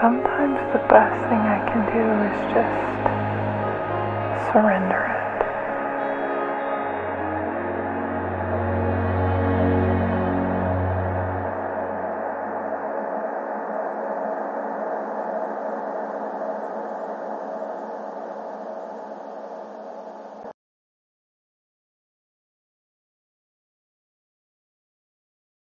Sometimes the best thing I can do is just surrender